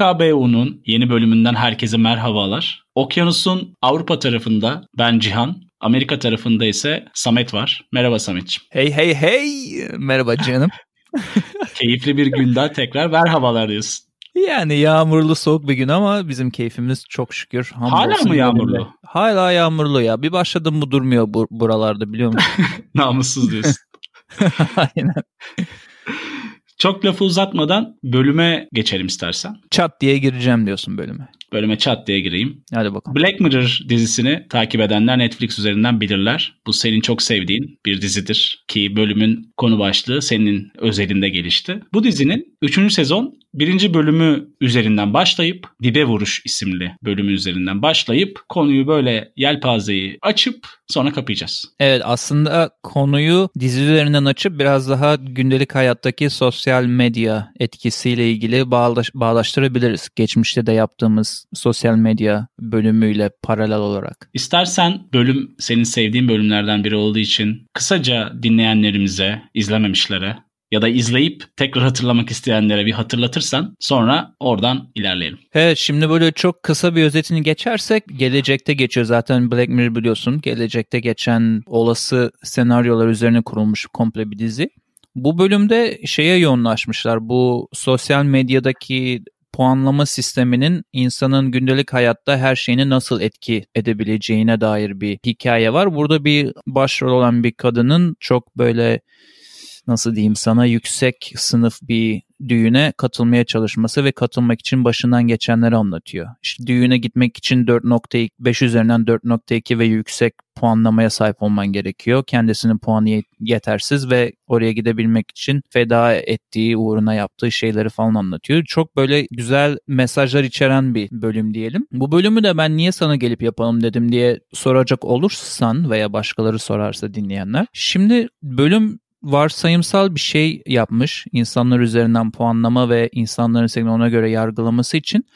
PKBU'nun yeni bölümünden herkese merhabalar. Okyanus'un Avrupa tarafında ben Cihan, Amerika tarafında ise Samet var. Merhaba Samet'ciğim. Hey hey hey. Merhaba canım. Keyifli bir günde tekrar merhabalar diyorsun. Yani yağmurlu soğuk bir gün ama bizim keyfimiz çok şükür. Hala mı yağmurlu? Benimle. Hala yağmurlu ya. Bir başladım bu durmuyor bu, buralarda biliyor musun? Namussuz diyorsun. Aynen. Çok lafı uzatmadan bölüme geçelim istersen. Çat diye gireceğim diyorsun bölüme. Bölüme çat diye gireyim. Hadi bakalım. Black Mirror dizisini takip edenler Netflix üzerinden bilirler. Bu senin çok sevdiğin bir dizidir ki bölümün konu başlığı senin özelinde gelişti. Bu dizinin 3. sezon birinci bölümü üzerinden başlayıp Dibe Vuruş isimli bölümü üzerinden başlayıp konuyu böyle yelpazeyi açıp sonra kapayacağız. Evet aslında konuyu dizi üzerinden açıp biraz daha gündelik hayattaki sosyal medya etkisiyle ilgili bağlaş, bağlaştırabiliriz. Geçmişte de yaptığımız sosyal medya bölümüyle paralel olarak. İstersen bölüm senin sevdiğin bölümlerden biri olduğu için kısaca dinleyenlerimize, izlememişlere ya da izleyip tekrar hatırlamak isteyenlere bir hatırlatırsan sonra oradan ilerleyelim. Evet şimdi böyle çok kısa bir özetini geçersek gelecekte geçiyor zaten Black Mirror biliyorsun. Gelecekte geçen olası senaryolar üzerine kurulmuş komple bir dizi. Bu bölümde şeye yoğunlaşmışlar. Bu sosyal medyadaki puanlama sisteminin insanın gündelik hayatta her şeyini nasıl etki edebileceğine dair bir hikaye var. Burada bir başrol olan bir kadının çok böyle nasıl diyeyim sana yüksek sınıf bir düğüne katılmaya çalışması ve katılmak için başından geçenleri anlatıyor. İşte düğüne gitmek için 4.5 üzerinden 4.2 ve yüksek puanlamaya sahip olman gerekiyor. Kendisinin puanı yetersiz ve oraya gidebilmek için feda ettiği uğruna yaptığı şeyleri falan anlatıyor. Çok böyle güzel mesajlar içeren bir bölüm diyelim. Bu bölümü de ben niye sana gelip yapalım dedim diye soracak olursan veya başkaları sorarsa dinleyenler. Şimdi bölüm varsayımsal bir şey yapmış insanlar üzerinden puanlama ve insanların seni ona göre yargılaması için.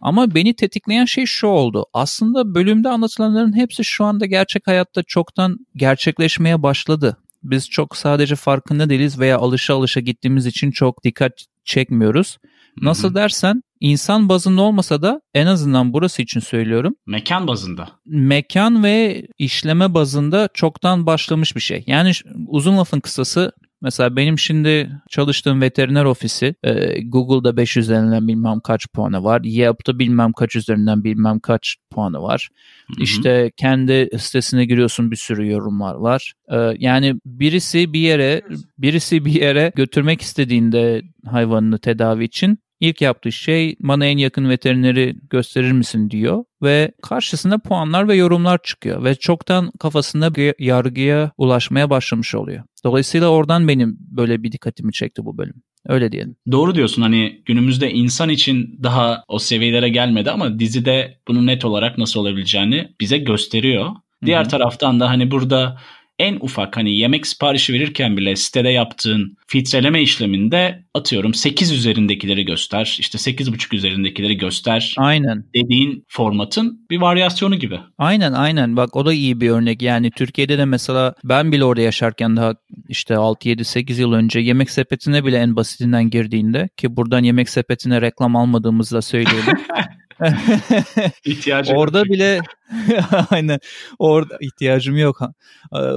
Ama beni tetikleyen şey şu oldu. Aslında bölümde anlatılanların hepsi şu anda gerçek hayatta çoktan gerçekleşmeye başladı. Biz çok sadece farkında değiliz veya alışa alışa gittiğimiz için çok dikkat çekmiyoruz. Nasıl Hı-hı. dersen insan bazında olmasa da en azından burası için söylüyorum. Mekan bazında. Mekan ve işleme bazında çoktan başlamış bir şey. Yani uzun lafın kısası Mesela benim şimdi çalıştığım veteriner ofisi e, Google'da 5 üzerinden bilmem kaç puanı var. Yelp'ta bilmem kaç üzerinden bilmem kaç puanı var. Hı-hı. İşte kendi sitesine giriyorsun bir sürü yorumlar var. E, yani birisi bir yere birisi bir yere götürmek istediğinde hayvanını tedavi için İlk yaptığı şey bana en yakın veterineri gösterir misin diyor ve karşısında puanlar ve yorumlar çıkıyor ve çoktan kafasında bir yargıya ulaşmaya başlamış oluyor. Dolayısıyla oradan benim böyle bir dikkatimi çekti bu bölüm. Öyle diyelim. Doğru diyorsun hani günümüzde insan için daha o seviyelere gelmedi ama dizide bunu net olarak nasıl olabileceğini bize gösteriyor. Diğer Hı-hı. taraftan da hani burada en ufak hani yemek siparişi verirken bile sitede yaptığın filtreleme işleminde atıyorum 8 üzerindekileri göster, işte 8.5 üzerindekileri göster. Aynen. Dediğin formatın bir varyasyonu gibi. Aynen aynen bak o da iyi bir örnek yani Türkiye'de de mesela ben bile orada yaşarken daha işte 6-7-8 yıl önce yemek sepetine bile en basitinden girdiğinde ki buradan yemek sepetine reklam almadığımızı da söyleyelim. İhtiyacım Orada bile aynen orada ihtiyacım yok.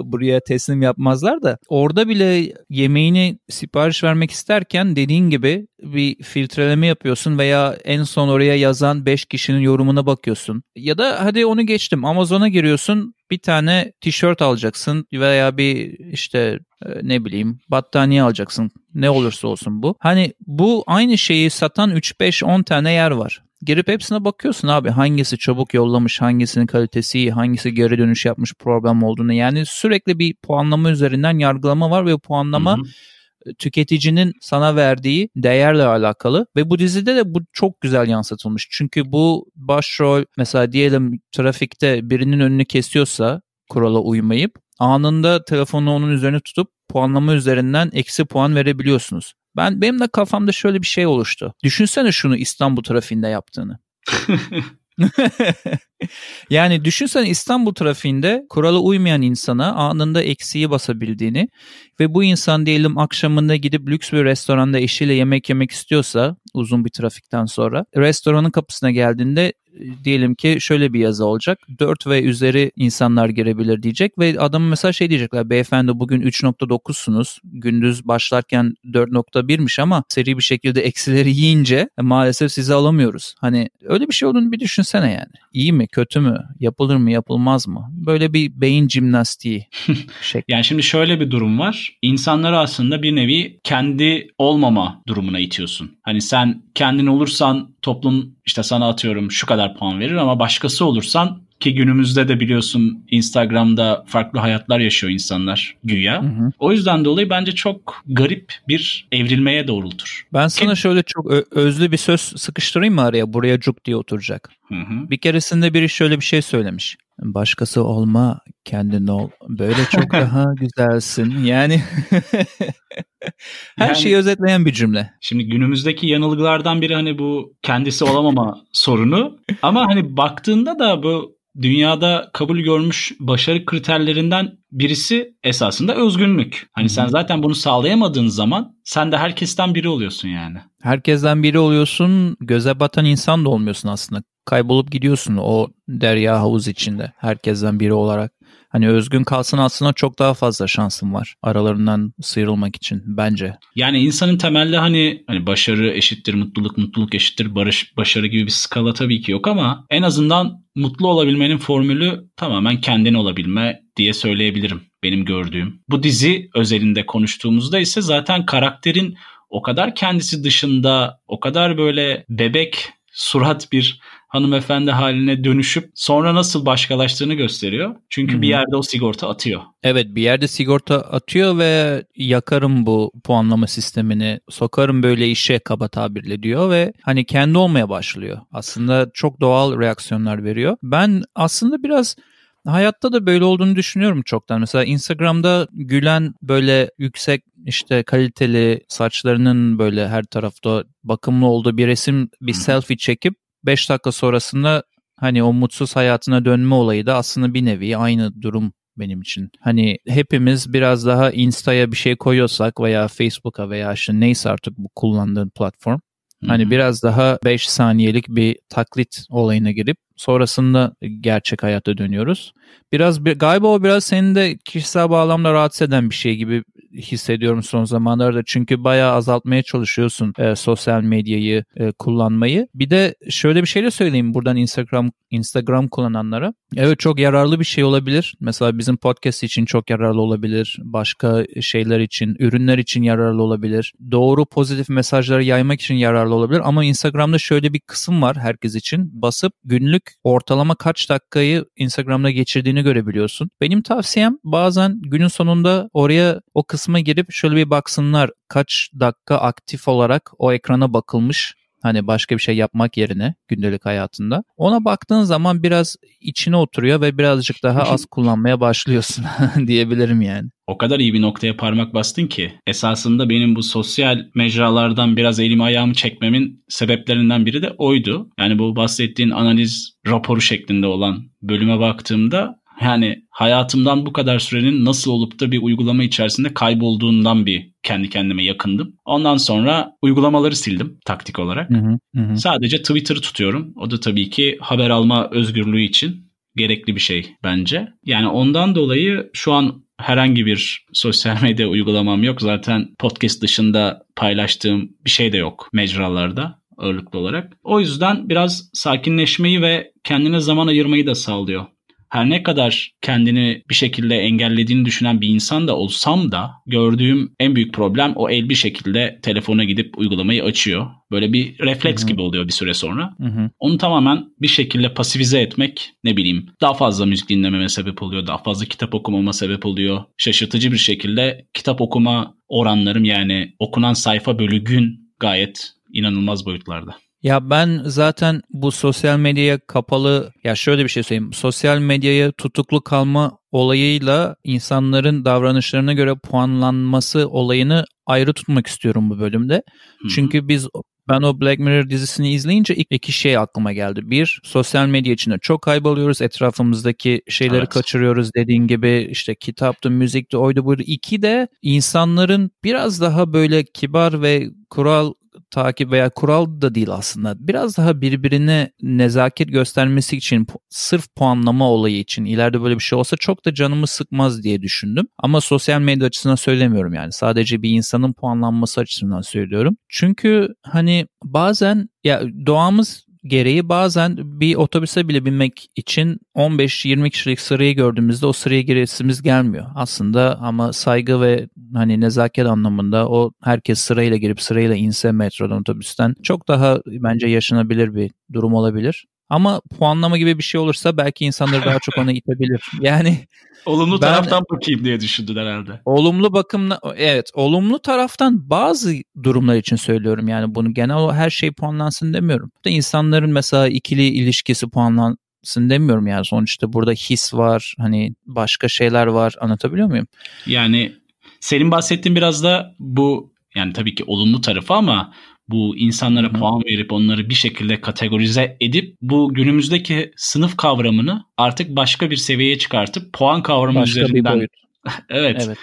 Buraya teslim yapmazlar da orada bile yemeğini sipariş vermek isterken dediğin gibi bir filtreleme yapıyorsun veya en son oraya yazan 5 kişinin yorumuna bakıyorsun. Ya da hadi onu geçtim Amazon'a giriyorsun bir tane tişört alacaksın veya bir işte e, ne bileyim battaniye alacaksın. Ne olursa olsun bu. Hani bu aynı şeyi satan 3-5-10 tane yer var. Girip hepsine bakıyorsun abi hangisi çabuk yollamış, hangisinin kalitesi iyi, hangisi geri dönüş yapmış problem olduğunu. Yani sürekli bir puanlama üzerinden yargılama var ve puanlama hı hı. tüketicinin sana verdiği değerle alakalı ve bu dizide de bu çok güzel yansıtılmış. Çünkü bu başrol mesela diyelim trafikte birinin önünü kesiyorsa kurala uymayıp anında telefonu onun üzerine tutup puanlama üzerinden eksi puan verebiliyorsunuz. Ben benim de kafamda şöyle bir şey oluştu. Düşünsene şunu İstanbul trafiğinde yaptığını. yani düşünsen İstanbul trafiğinde kurala uymayan insana anında eksiği basabildiğini ve bu insan diyelim akşamında gidip lüks bir restoranda eşiyle yemek yemek istiyorsa uzun bir trafikten sonra restoranın kapısına geldiğinde diyelim ki şöyle bir yazı olacak. 4 ve üzeri insanlar girebilir diyecek ve adam mesela şey diyecekler. Beyefendi bugün 3.9'sunuz. Gündüz başlarken 4.1'miş ama seri bir şekilde eksileri yiyince maalesef sizi alamıyoruz. Hani öyle bir şey olduğunu bir düşünsene yani. İyi mi, kötü mü, yapılır mı, yapılmaz mı? Böyle bir beyin jimnastiği şekli. yani şimdi şöyle bir durum var. İnsanları aslında bir nevi kendi olmama durumuna itiyorsun. Hani sen kendin olursan toplum işte sana atıyorum şu kadar puan verir ama başkası olursan ki günümüzde de biliyorsun Instagram'da farklı hayatlar yaşıyor insanlar güya. Hı hı. O yüzden dolayı bence çok garip bir evrilmeye doğrultur. Ben sana Ki... şöyle çok özlü bir söz sıkıştırayım mı araya? Buraya cuk diye oturacak. Hı hı. Bir keresinde biri şöyle bir şey söylemiş. Başkası olma, kendin ol. Böyle çok daha güzelsin. Yani her yani, şeyi özetleyen bir cümle. Şimdi günümüzdeki yanılgılardan biri hani bu kendisi olamama sorunu. Ama hani baktığında da bu dünyada kabul görmüş başarı kriterlerinden birisi esasında özgünlük. Hani Hı-hı. sen zaten bunu sağlayamadığın zaman sen de herkesten biri oluyorsun yani. Herkesten biri oluyorsun, göze batan insan da olmuyorsun aslında. Kaybolup gidiyorsun o derya havuz içinde herkesten biri olarak. Hani özgün kalsın aslında çok daha fazla şansım var aralarından sıyrılmak için bence. Yani insanın temelde hani hani başarı eşittir mutluluk, mutluluk eşittir barış, başarı gibi bir skala tabii ki yok ama en azından mutlu olabilmenin formülü tamamen kendin olabilme diye söyleyebilirim benim gördüğüm. Bu dizi özelinde konuştuğumuzda ise zaten karakterin o kadar kendisi dışında o kadar böyle bebek surat bir hanımefendi haline dönüşüp sonra nasıl başkalaştığını gösteriyor. Çünkü Hı-hı. bir yerde o sigorta atıyor. Evet bir yerde sigorta atıyor ve yakarım bu puanlama sistemini, sokarım böyle işe kaba tabirle diyor ve hani kendi olmaya başlıyor. Aslında çok doğal reaksiyonlar veriyor. Ben aslında biraz Hayatta da böyle olduğunu düşünüyorum çoktan. Mesela Instagram'da gülen böyle yüksek işte kaliteli saçlarının böyle her tarafta bakımlı olduğu bir resim bir selfie çekip 5 dakika sonrasında hani o mutsuz hayatına dönme olayı da aslında bir nevi aynı durum benim için. Hani hepimiz biraz daha Insta'ya bir şey koyuyorsak veya Facebook'a veya işte neyse artık bu kullandığın platform. Hani biraz daha 5 saniyelik bir taklit olayına girip sonrasında gerçek hayata dönüyoruz. Biraz bir, galiba o biraz senin de kişisel bağlamda rahatsız eden bir şey gibi hissediyorum son zamanlarda. Çünkü bayağı azaltmaya çalışıyorsun e, sosyal medyayı e, kullanmayı. Bir de şöyle bir şey de söyleyeyim buradan Instagram Instagram kullananlara. Evet çok yararlı bir şey olabilir. Mesela bizim podcast için çok yararlı olabilir. Başka şeyler için, ürünler için yararlı olabilir. Doğru pozitif mesajları yaymak için yararlı olabilir. Ama Instagram'da şöyle bir kısım var herkes için. Basıp günlük ortalama kaç dakikayı Instagram'da geçirdiğini görebiliyorsun. Benim tavsiyem bazen günün sonunda oraya o kısma girip şöyle bir baksınlar kaç dakika aktif olarak o ekrana bakılmış Hani başka bir şey yapmak yerine gündelik hayatında. Ona baktığın zaman biraz içine oturuyor ve birazcık daha az kullanmaya başlıyorsun diyebilirim yani. O kadar iyi bir noktaya parmak bastın ki esasında benim bu sosyal mecralardan biraz elimi ayağımı çekmemin sebeplerinden biri de oydu. Yani bu bahsettiğin analiz raporu şeklinde olan bölüme baktığımda yani hayatımdan bu kadar sürenin nasıl olup da bir uygulama içerisinde kaybolduğundan bir kendi kendime yakındım. Ondan sonra uygulamaları sildim taktik olarak. Hı hı, hı. Sadece Twitter'ı tutuyorum. O da tabii ki haber alma özgürlüğü için gerekli bir şey bence. Yani ondan dolayı şu an herhangi bir sosyal medya uygulamam yok. Zaten podcast dışında paylaştığım bir şey de yok mecralarda ağırlıklı olarak. O yüzden biraz sakinleşmeyi ve kendine zaman ayırmayı da sağlıyor her ne kadar kendini bir şekilde engellediğini düşünen bir insan da olsam da gördüğüm en büyük problem o el bir şekilde telefona gidip uygulamayı açıyor. Böyle bir refleks Hı-hı. gibi oluyor bir süre sonra. Hı-hı. Onu tamamen bir şekilde pasifize etmek ne bileyim daha fazla müzik dinlememe sebep oluyor. Daha fazla kitap okumama sebep oluyor. Şaşırtıcı bir şekilde kitap okuma oranlarım yani okunan sayfa bölü gün gayet inanılmaz boyutlarda. Ya ben zaten bu sosyal medyaya kapalı ya şöyle bir şey söyleyeyim. Sosyal medyaya tutuklu kalma olayıyla insanların davranışlarına göre puanlanması olayını ayrı tutmak istiyorum bu bölümde. Hı-hı. Çünkü biz ben o Black Mirror dizisini izleyince iki, iki şey aklıma geldi. Bir, sosyal medya içinde çok kayboluyoruz. Etrafımızdaki şeyleri evet. kaçırıyoruz dediğin gibi işte kitaptı, müzikti, oydu buydu. İki de insanların biraz daha böyle kibar ve kural takip veya kural da değil aslında. Biraz daha birbirine nezaket göstermesi için sırf puanlama olayı için ileride böyle bir şey olsa çok da canımı sıkmaz diye düşündüm. Ama sosyal medya açısından söylemiyorum yani. Sadece bir insanın puanlanması açısından söylüyorum. Çünkü hani bazen ya doğamız gereği bazen bir otobüse bile binmek için 15-20 kişilik sırayı gördüğümüzde o sıraya giresimiz gelmiyor. Aslında ama saygı ve hani nezaket anlamında o herkes sırayla girip sırayla inse metrodan otobüsten çok daha bence yaşanabilir bir durum olabilir. Ama puanlama gibi bir şey olursa belki insanları daha çok ona itebilir. Yani olumlu ben, taraftan bakayım diye düşündün herhalde. Olumlu bakımla evet, olumlu taraftan bazı durumlar için söylüyorum. Yani bunu genel her şey puanlansın demiyorum. Da insanların mesela ikili ilişkisi puanlansın demiyorum yani. Sonuçta burada his var, hani başka şeyler var. Anlatabiliyor muyum? Yani senin bahsettiğin biraz da bu yani tabii ki olumlu tarafı ama bu insanlara puan verip onları bir şekilde kategorize edip bu günümüzdeki sınıf kavramını artık başka bir seviyeye çıkartıp puan kavramı başka üzerinden evet. evet.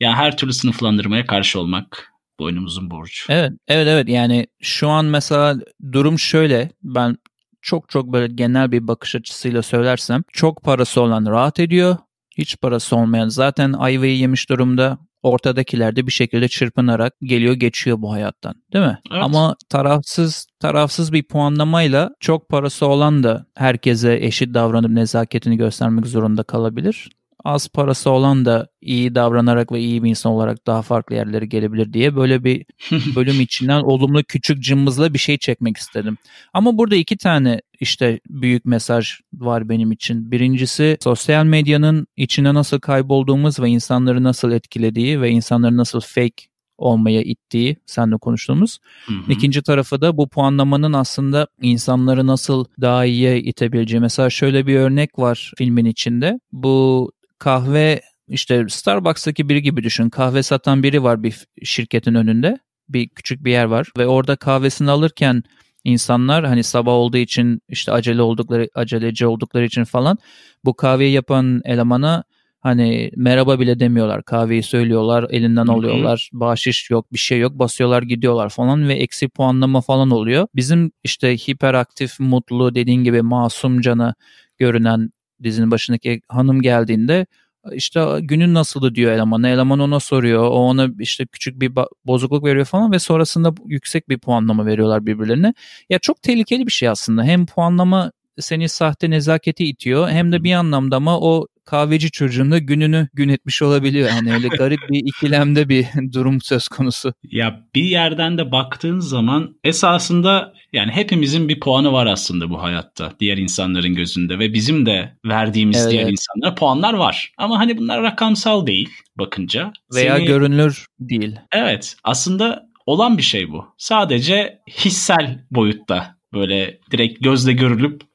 Yani her türlü sınıflandırmaya karşı olmak boynumuzun borcu. Evet, evet, evet. Yani şu an mesela durum şöyle. Ben çok çok böyle genel bir bakış açısıyla söylersem çok parası olan rahat ediyor. Hiç parası olmayan zaten ayvayı yemiş durumda ortadakiler de bir şekilde çırpınarak geliyor geçiyor bu hayattan değil mi? Evet. Ama tarafsız tarafsız bir puanlamayla çok parası olan da herkese eşit davranıp nezaketini göstermek zorunda kalabilir az parası olan da iyi davranarak ve iyi bir insan olarak daha farklı yerlere gelebilir diye böyle bir bölüm içinden olumlu küçük cımbızla bir şey çekmek istedim. Ama burada iki tane işte büyük mesaj var benim için. Birincisi sosyal medyanın içine nasıl kaybolduğumuz ve insanları nasıl etkilediği ve insanları nasıl fake olmaya ittiği senle konuştuğumuz. Hı hı. İkinci tarafı da bu puanlamanın aslında insanları nasıl daha iyiye itebileceği. Mesela şöyle bir örnek var filmin içinde. Bu kahve işte Starbucks'taki biri gibi düşün. Kahve satan biri var bir şirketin önünde. Bir küçük bir yer var ve orada kahvesini alırken insanlar hani sabah olduğu için işte acele oldukları aceleci oldukları için falan bu kahveyi yapan elemana hani merhaba bile demiyorlar. Kahveyi söylüyorlar, elinden alıyorlar. Bahşiş yok, bir şey yok. Basıyorlar, gidiyorlar falan ve eksi puanlama falan oluyor. Bizim işte hiperaktif, mutlu dediğin gibi masum canı görünen dizinin başındaki hanım geldiğinde işte günün nasıldı diyor eleman. Eleman ona soruyor. O ona işte küçük bir bozukluk veriyor falan ve sonrasında yüksek bir puanlama veriyorlar birbirlerine. Ya çok tehlikeli bir şey aslında. Hem puanlama seni sahte nezaketi itiyor hem de bir anlamda ama o kahveci çocuğun da gününü gün etmiş olabiliyor. Yani öyle garip bir ikilemde bir durum söz konusu. Ya bir yerden de baktığın zaman esasında yani hepimizin bir puanı var aslında bu hayatta diğer insanların gözünde ve bizim de verdiğimiz evet. diğer insanlara puanlar var. Ama hani bunlar rakamsal değil bakınca. Veya Seni... görünür değil. Evet aslında olan bir şey bu. Sadece hissel boyutta böyle direkt gözle görülüp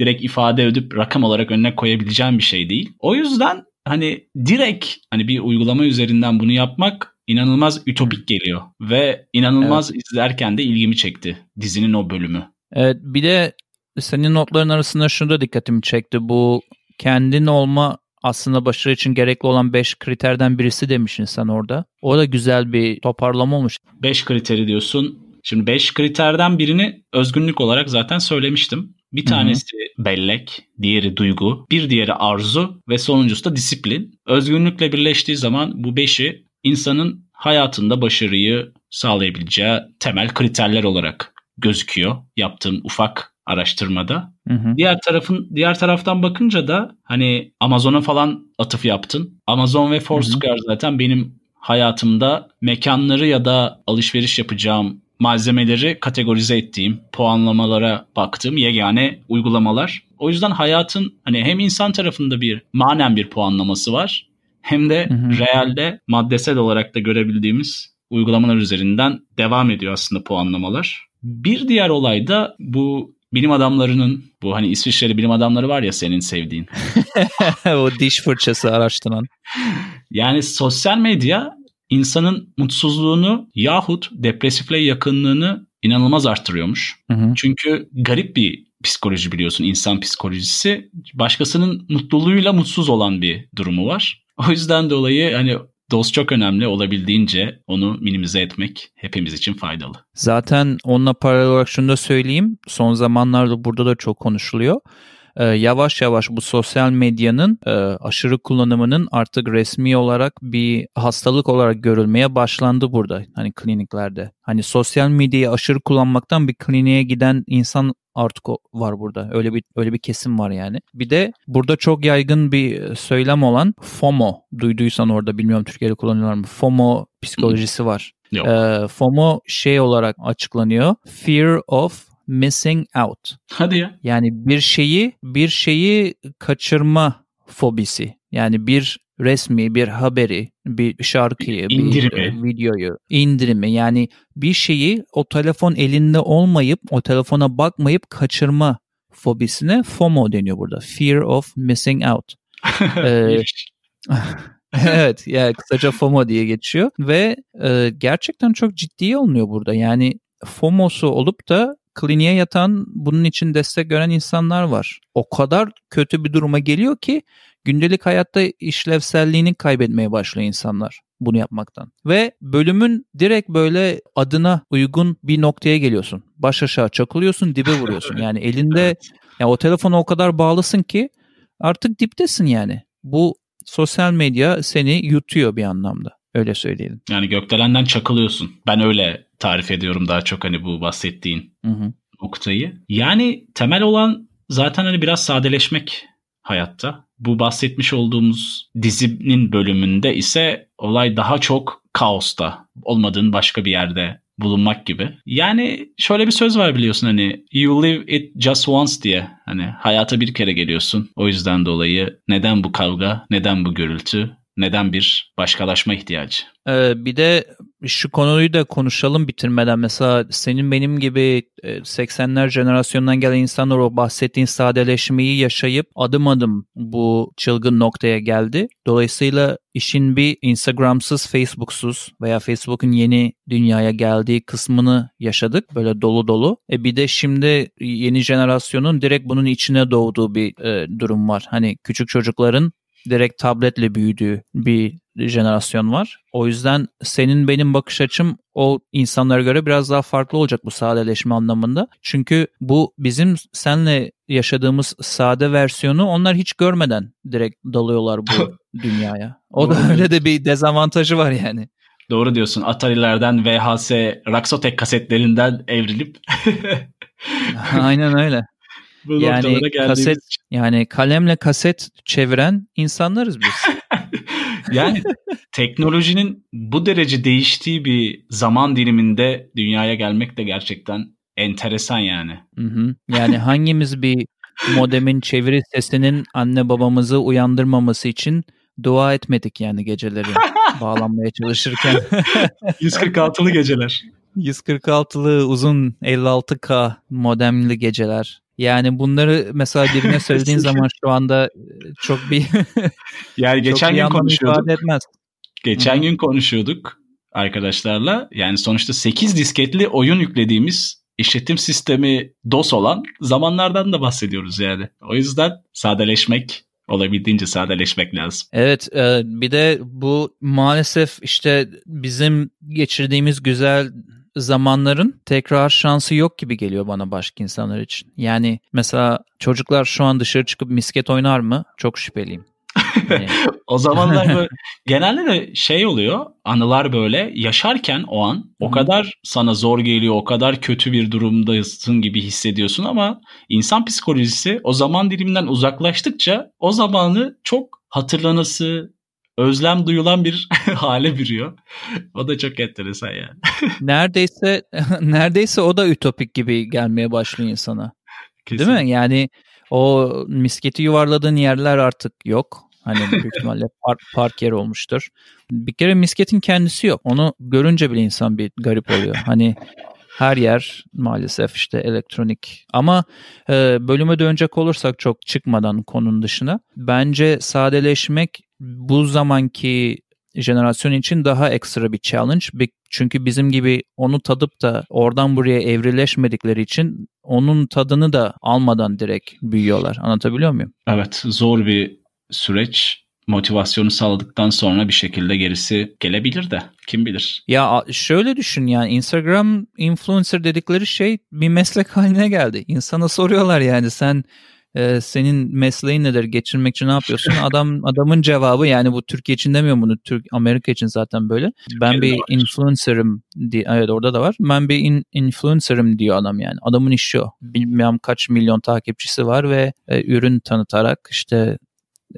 direkt ifade edip rakam olarak önüne koyabileceğim bir şey değil. O yüzden hani direkt hani bir uygulama üzerinden bunu yapmak inanılmaz ütopik geliyor ve inanılmaz evet. izlerken de ilgimi çekti dizinin o bölümü. Evet bir de senin notların arasında şunu da dikkatimi çekti. Bu kendin olma aslında başarı için gerekli olan 5 kriterden birisi demişsin sen orada. O da güzel bir toparlama olmuş. 5 kriteri diyorsun. Şimdi 5 kriterden birini özgünlük olarak zaten söylemiştim. Bir tanesi Hı-hı. bellek, diğeri duygu, bir diğeri arzu ve sonuncusu da disiplin. Özgünlükle birleştiği zaman bu beşi insanın hayatında başarıyı sağlayabileceği temel kriterler olarak gözüküyor yaptığım ufak araştırmada. Hı hı. Diğer tarafın diğer taraftan bakınca da hani Amazon'a falan atıf yaptın. Amazon ve Foursquare zaten benim hayatımda mekanları ya da alışveriş yapacağım malzemeleri kategorize ettiğim, puanlamalara baktığım yegane uygulamalar. O yüzden hayatın hani hem insan tarafında bir manen bir puanlaması var hem de hı hı. realde maddesel olarak da görebildiğimiz uygulamalar üzerinden devam ediyor aslında puanlamalar. Bir diğer olay da bu bilim adamlarının bu hani İsviçreli bilim adamları var ya senin sevdiğin. o diş fırçası araştıran. Yani sosyal medya insanın mutsuzluğunu yahut depresifle yakınlığını inanılmaz arttırıyormuş. Hı hı. Çünkü garip bir psikoloji biliyorsun insan psikolojisi. Başkasının mutluluğuyla mutsuz olan bir durumu var. O yüzden dolayı hani dost çok önemli olabildiğince onu minimize etmek hepimiz için faydalı. Zaten onunla paralel olarak şunu da söyleyeyim. Son zamanlarda burada da çok konuşuluyor. Ee, yavaş yavaş bu sosyal medyanın e, aşırı kullanımının artık resmi olarak bir hastalık olarak görülmeye başlandı burada hani kliniklerde. Hani sosyal medyayı aşırı kullanmaktan bir kliniğe giden insan artık var burada. Öyle bir öyle bir kesim var yani. Bir de burada çok yaygın bir söylem olan FOMO. Duyduysan orada bilmiyorum Türkiye'de kullanıyorlar mı? FOMO psikolojisi var. Yok. Ee, FOMO şey olarak açıklanıyor. Fear of missing out. Hadi ya. Yani bir şeyi bir şeyi kaçırma fobisi. Yani bir resmi, bir haberi, bir şarkıyı, bir İndirimi. e, videoyu, indirimi yani bir şeyi o telefon elinde olmayıp o telefona bakmayıp kaçırma fobisine FOMO deniyor burada. Fear of missing out. Ee, evet yani kısaca FOMO diye geçiyor ve e, gerçekten çok ciddiye alınıyor burada. Yani FOMO'su olup da kliniğe yatan bunun için destek gören insanlar var. O kadar kötü bir duruma geliyor ki gündelik hayatta işlevselliğini kaybetmeye başlıyor insanlar bunu yapmaktan. Ve bölümün direkt böyle adına uygun bir noktaya geliyorsun. Baş aşağı çakılıyorsun, dibe vuruyorsun. Yani elinde Evet. ya o telefona o kadar bağlısın ki artık diptesin yani. Bu sosyal medya seni yutuyor bir anlamda. Öyle söyleyelim. Yani gökdelenden çakılıyorsun. Ben öyle tarif ediyorum daha çok hani bu bahsettiğin Hı hı. noktayı. Yani temel olan zaten hani biraz sadeleşmek hayatta. Bu bahsetmiş olduğumuz dizinin bölümünde ise olay daha çok kaosta, olmadığın başka bir yerde bulunmak gibi. Yani şöyle bir söz var biliyorsun hani you live it just once diye. Hani hayata bir kere geliyorsun. O yüzden dolayı neden bu kavga, neden bu gürültü, neden bir başkalaşma ihtiyacı? Ee, bir de şu konuyu da konuşalım bitirmeden. Mesela senin benim gibi e, 80'ler jenerasyonundan gelen insanlar o bahsettiğin sadeleşmeyi yaşayıp adım adım bu çılgın noktaya geldi. Dolayısıyla işin bir Instagram'sız, Facebook'suz veya Facebook'un yeni dünyaya geldiği kısmını yaşadık. Böyle dolu dolu. E bir de şimdi yeni jenerasyonun direkt bunun içine doğduğu bir e, durum var. Hani küçük çocukların direkt tabletle büyüdüğü bir jenerasyon var. O yüzden senin benim bakış açım o insanlara göre biraz daha farklı olacak bu sadeleşme anlamında. Çünkü bu bizim senle yaşadığımız sade versiyonu onlar hiç görmeden direkt dalıyorlar bu dünyaya. O da öyle de bir dezavantajı var yani. Doğru diyorsun. Atari'lerden VHS, Raxotek kasetlerinden evrilip Aynen öyle. Bu Yani kaset- için. Yani kalemle kaset çeviren insanlarız biz. Yani teknolojinin bu derece değiştiği bir zaman diliminde dünyaya gelmek de gerçekten enteresan yani. Hı hı. Yani hangimiz bir modemin çeviri sesinin anne babamızı uyandırmaması için dua etmedik yani geceleri bağlanmaya çalışırken. 146'lı geceler. 146'lı uzun 56K modemli geceler. Yani bunları mesela birine söylediğin zaman şu anda e, çok bir Yani çok geçen bir gün konuşuyorduk. etmez. Geçen hı. gün konuşuyorduk arkadaşlarla. Yani sonuçta 8 disketli oyun yüklediğimiz işletim sistemi DOS olan zamanlardan da bahsediyoruz yani. O yüzden sadeleşmek, olabildiğince sadeleşmek lazım. Evet e, bir de bu maalesef işte bizim geçirdiğimiz güzel zamanların tekrar şansı yok gibi geliyor bana başka insanlar için. Yani mesela çocuklar şu an dışarı çıkıp misket oynar mı? Çok şüpheliyim. Yani, O zamanlar böyle genelde de şey oluyor anılar böyle yaşarken o an o Hı. kadar sana zor geliyor o kadar kötü bir durumdasın gibi hissediyorsun ama insan psikolojisi o zaman diliminden uzaklaştıkça o zamanı çok hatırlanası özlem duyulan bir hale bürüyor. O da çok enteresan yani. neredeyse neredeyse o da ütopik gibi gelmeye başlıyor insana. Kesin. Değil mi? Yani o misketi yuvarladığın yerler artık yok. Hani büyük ihtimalle park, park yeri olmuştur. Bir kere misketin kendisi yok. Onu görünce bile insan bir garip oluyor. Hani her yer maalesef işte elektronik. Ama e, bölüme dönecek olursak çok çıkmadan konunun dışına. Bence sadeleşmek bu zamanki jenerasyon için daha ekstra bir challenge. Çünkü bizim gibi onu tadıp da oradan buraya evrileşmedikleri için onun tadını da almadan direkt büyüyorlar. Anlatabiliyor muyum? Evet zor bir süreç motivasyonu sağladıktan sonra bir şekilde gerisi gelebilir de kim bilir. Ya şöyle düşün yani Instagram influencer dedikleri şey bir meslek haline geldi. İnsana soruyorlar yani sen e, senin mesleğin nedir geçirmek için ne yapıyorsun? Adam adamın cevabı yani bu Türkiye için demiyorum bunu Türk Amerika için zaten böyle. ben bir influencer'ım diye evet orada da var. Ben bir in, influencer'ım diyor adam yani. Adamın işi o. Bilmem kaç milyon takipçisi var ve e, ürün tanıtarak işte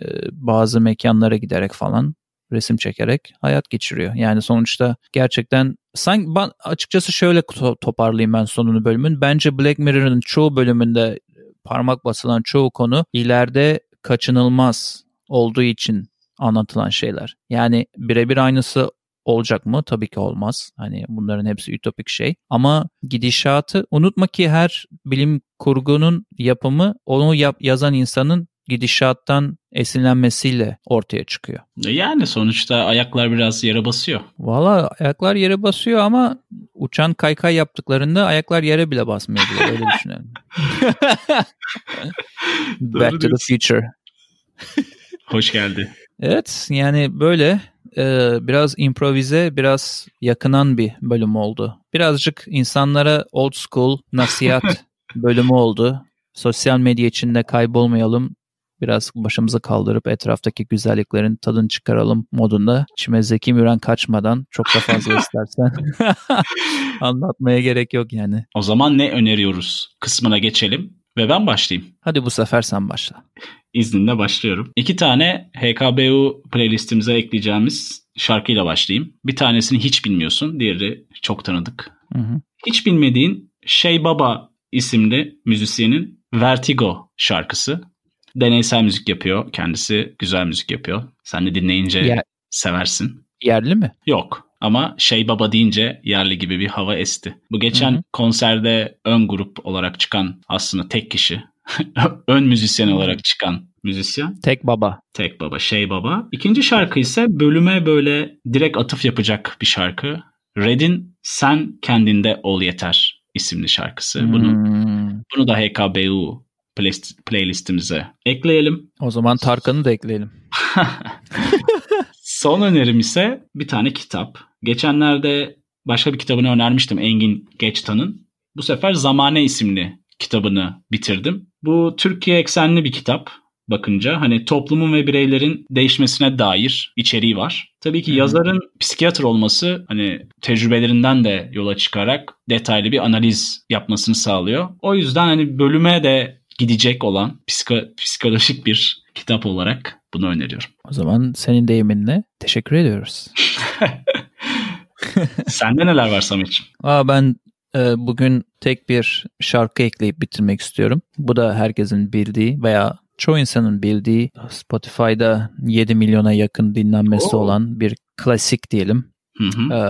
e, bazı mekanlara giderek falan resim çekerek hayat geçiriyor. Yani sonuçta gerçekten sanki ben açıkçası şöyle toparlayayım ben sonunu bölümün. Bence Black Mirror'ın çoğu bölümünde parmak basılan çoğu konu ileride kaçınılmaz olduğu için anlatılan şeyler. Yani birebir aynısı olacak mı? Tabii ki olmaz. Hani bunların hepsi ütopik şey. Ama gidişatı unutma ki her bilim kurgunun yapımı onu yap, yazan insanın gidişattan esinlenmesiyle ortaya çıkıyor. Yani sonuçta ayaklar biraz yere basıyor. Valla ayaklar yere basıyor ama uçan kaykay yaptıklarında ayaklar yere bile basmıyor diye öyle düşünelim. Back to the future. Hoş geldi. Evet yani böyle e, biraz improvize, biraz yakınan bir bölüm oldu. Birazcık insanlara old school nasihat bölümü oldu. Sosyal medya içinde kaybolmayalım biraz başımızı kaldırıp etraftaki güzelliklerin tadını çıkaralım modunda. İçime Zeki Müren kaçmadan çok da fazla istersen anlatmaya gerek yok yani. O zaman ne öneriyoruz kısmına geçelim ve ben başlayayım. Hadi bu sefer sen başla. İzninle başlıyorum. İki tane HKBU playlistimize ekleyeceğimiz şarkıyla başlayayım. Bir tanesini hiç bilmiyorsun, diğeri çok tanıdık. Hı hı. Hiç bilmediğin Şey Baba isimli müzisyenin Vertigo şarkısı deneysel müzik yapıyor. Kendisi güzel müzik yapıyor. Sen de dinleyince Yer, seversin. Yerli mi? Yok. Ama şey baba deyince yerli gibi bir hava esti. Bu geçen Hı-hı. konserde ön grup olarak çıkan aslında tek kişi. ön müzisyen olarak çıkan müzisyen. Tek baba. Tek baba, şey baba. İkinci şarkı ise bölüme böyle direkt atıf yapacak bir şarkı. Red'in Sen Kendinde Ol Yeter isimli şarkısı. Hmm. Bunu, bunu da HKBU playlistimize ekleyelim. O zaman Tarkan'ı da ekleyelim. Son önerim ise bir tane kitap. Geçenlerde başka bir kitabını önermiştim Engin Geçtan'ın. Bu sefer Zamane isimli kitabını bitirdim. Bu Türkiye eksenli bir kitap bakınca hani toplumun ve bireylerin değişmesine dair içeriği var. Tabii ki hmm. yazarın psikiyatr olması hani tecrübelerinden de yola çıkarak detaylı bir analiz yapmasını sağlıyor. O yüzden hani bölüme de gidecek olan psiko, psikolojik bir kitap olarak bunu öneriyorum. O zaman senin deyiminle teşekkür ediyoruz. Sende neler var Samet'ciğim? Aa, ben e, bugün tek bir şarkı ekleyip bitirmek istiyorum. Bu da herkesin bildiği veya çoğu insanın bildiği Spotify'da 7 milyona yakın dinlenmesi Oo. olan bir klasik diyelim. Hı hı. Ee,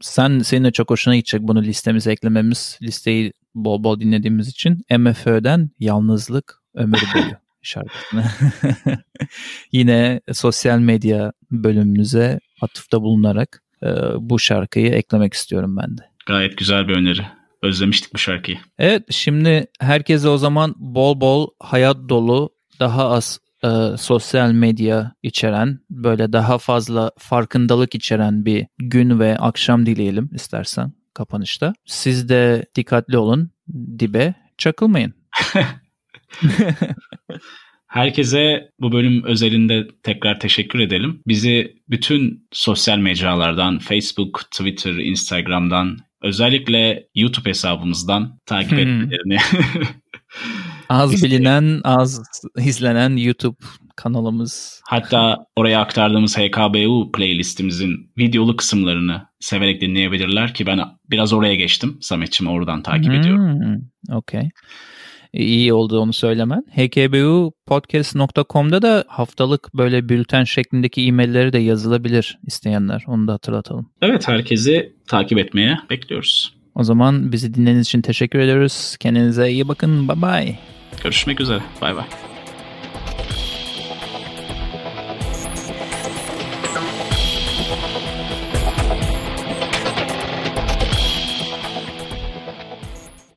sen seninle çok hoşuna gidecek bunu listemize eklememiz. Listeyi bol bol dinlediğimiz için MFÖ'den Yalnızlık Ömür Boyu şarkısını yine sosyal medya bölümümüze atıfta bulunarak e, bu şarkıyı eklemek istiyorum ben de. Gayet güzel bir öneri. Özlemiştik bu şarkıyı. Evet şimdi herkese o zaman bol bol hayat dolu daha az e, sosyal medya içeren böyle daha fazla farkındalık içeren bir gün ve akşam dileyelim istersen kapanışta. Siz de dikkatli olun. Dibe çakılmayın. Herkese bu bölüm özelinde tekrar teşekkür edelim. Bizi bütün sosyal mecralardan, Facebook, Twitter, Instagram'dan, özellikle YouTube hesabımızdan takip hmm. etmelerini Az bilinen, az izlenen YouTube kanalımız. Hatta oraya aktardığımız HKBU playlistimizin videolu kısımlarını severek dinleyebilirler ki ben biraz oraya geçtim. Samet'ciğim oradan takip hmm, ediyorum. Okey. İyi oldu onu söylemen. hkbupodcast.com'da da haftalık böyle bülten şeklindeki e-mailleri de yazılabilir isteyenler. Onu da hatırlatalım. Evet herkesi takip etmeye bekliyoruz. O zaman bizi dinlediğiniz için teşekkür ediyoruz. Kendinize iyi bakın. Bye bye. Görüşmek üzere. Bay bay.